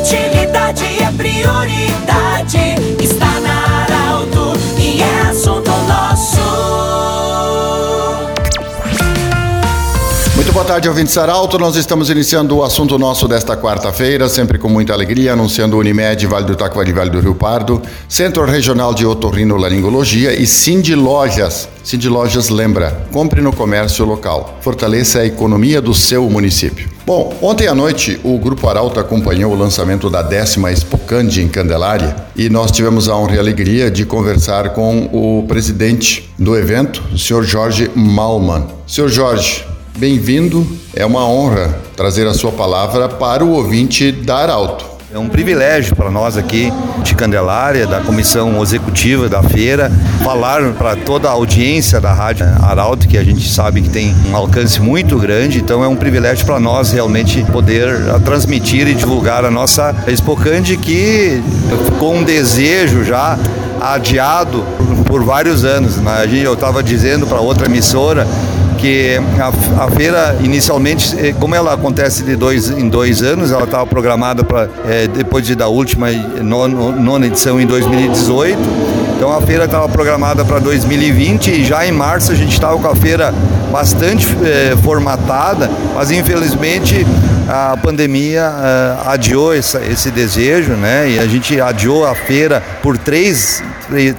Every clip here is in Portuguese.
Utilidade é prioridade. Tarde, ouvinte Saralto. Nós estamos iniciando o assunto nosso desta quarta-feira, sempre com muita alegria, anunciando Unimed, Vale do Taquari, Vale do Rio Pardo, Centro Regional de Otorrinolaringologia e Cindy Lojas. Cindy Lojas lembra, compre no comércio local, fortaleça a economia do seu município. Bom, ontem à noite o Grupo Arauto acompanhou o lançamento da décima Expocande em Candelária e nós tivemos a honra e alegria de conversar com o presidente do evento, o senhor Jorge Malman. Senhor Jorge, bem-vindo. É uma honra trazer a sua palavra para o ouvinte da Arauto. É um privilégio para nós aqui de Candelária, da comissão executiva da feira, falar para toda a audiência da Rádio Arauto, que a gente sabe que tem um alcance muito grande, então é um privilégio para nós realmente poder transmitir e divulgar a nossa Expocande, que ficou um desejo já adiado por vários anos. Né? Eu estava dizendo para outra emissora porque a, a, feira inicialmente, eh, como ela acontece de dois em dois anos, ela estava programada para é, depois de da última nona, edição em 2018. Então a feira estava programada para 2020 e já em março a gente estava com a feira bastante é, formatada, mas infelizmente a pandemia uh, adiou essa, esse desejo, né? E a gente adiou a feira por três,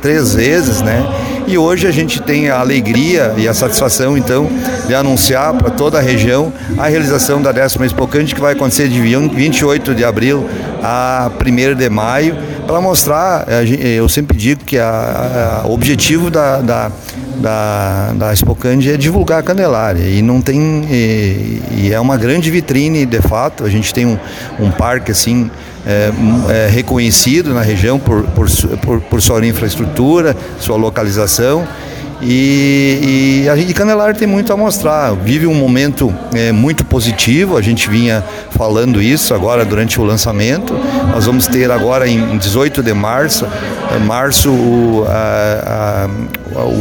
três vezes, né? E hoje a gente tem a alegria e a satisfação, então, de anunciar para toda a região a realização da décima Expocante, que vai acontecer de 28 de abril a 1 de maio, para mostrar, eu sempre digo que o objetivo da, da da, da Expocande é divulgar a Candelária. E não tem e, e, é uma grande vitrine de fato. A gente tem um, um parque assim é, é, reconhecido na região por, por, por, por sua infraestrutura, sua localização. E, e a Candelária tem muito a mostrar. Vive um momento é, muito positivo. A gente vinha falando isso agora durante o lançamento. Nós vamos ter agora em 18 de março, março a,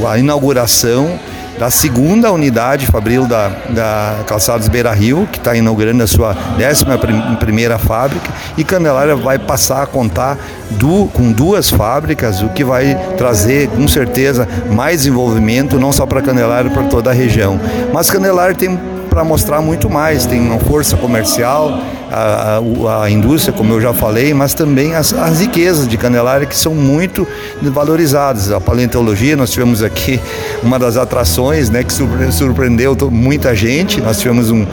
a, a inauguração da segunda unidade Fabril da, da Calçados Beira Rio, que está inaugurando a sua décima primeira fábrica, e Candelária vai passar a contar do, com duas fábricas, o que vai trazer com certeza mais desenvolvimento, não só para Candelária, para toda a região. Mas Candelária tem para mostrar muito mais. Tem uma força comercial, a, a, a, indústria, como eu já falei, mas também as, as riquezas de Candelária que são muito valorizadas. A paleontologia, nós tivemos aqui uma das atrações né, que surpreendeu muita gente. Nós tivemos um,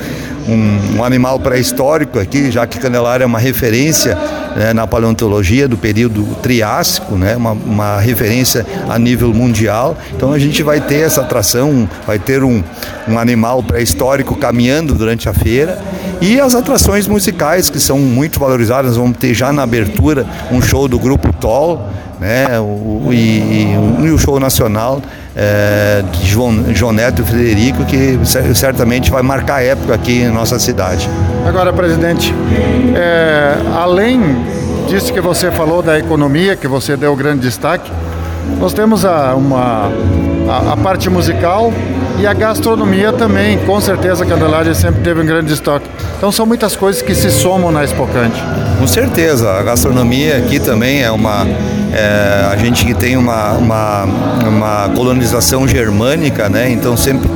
um, um animal pré-histórico aqui, já que Candelária é uma referência né, na paleontologia do período Triássico, né, uma, uma, referência a nível mundial. Então a gente vai ter essa atração, vai ter um, um animal pré-histórico caminhando durante a feira e as atrações musicais que são muito valorizadas. Vamos ter já na abertura um show do grupo Toll, né, o, e, e, o show nacional é, de João, João Neto e Frederico, que certamente vai marcar época aqui em nossa cidade. Agora, presidente, é, além disso que você falou da economia, que você deu grande destaque, nós temos a, uma, a, a parte musical e a gastronomia também, com certeza a Candelária sempre teve um grande estoque. Então são muitas coisas que se somam na Expocante. Com certeza, a gastronomia aqui também é uma. É, a gente que tem uma, uma, uma colonização germânica, né? Então sempre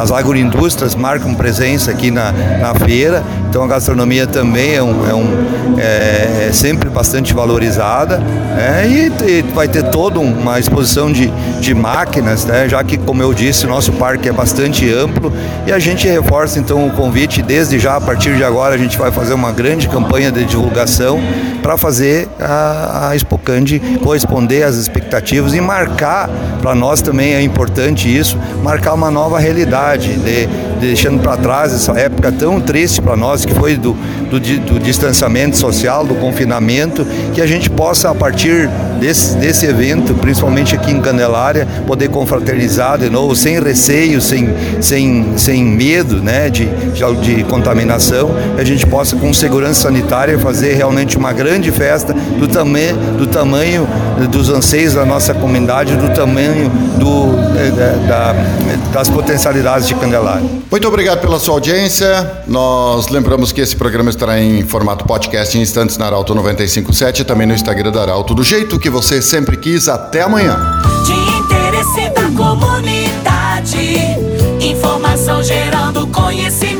as agroindústrias marcam presença aqui na, na feira, então a gastronomia também é, um, é, um, é, é sempre bastante valorizada né? e, e, vai ter toda uma exposição de, de máquinas, né? já que, como eu disse, nosso parque é bastante amplo e a gente reforça então o convite desde já, a partir de agora, a gente vai fazer uma grande campanha de divulgação para fazer a, a Expocande corresponder às expectativas e marcar, para nós também é importante isso, marcar uma nova realidade realidade, de, deixando para trás essa época tão triste para nós, que foi do, do, do, distanciamento social, do confinamento, que a gente possa, a partir desse, desse evento, principalmente aqui em Candelária, poder confraternizar de novo, sem receio, sem, sem, sem medo né, de, de, de contaminação, a gente possa, com segurança sanitária, fazer realmente uma grande festa do, tame, do tamanho dos anseios da nossa comunidade, do tamanho do, eh, da, das potencialidades de Candelária. Muito obrigado pela sua audiência. Nós lembramos que esse programa estará em formato podcast em instantes na Arauto 957 e também no Instagram da Arauto, do jeito que você sempre quis. Até amanhã. De interesse da comunidade. Informação gerando conhecimento.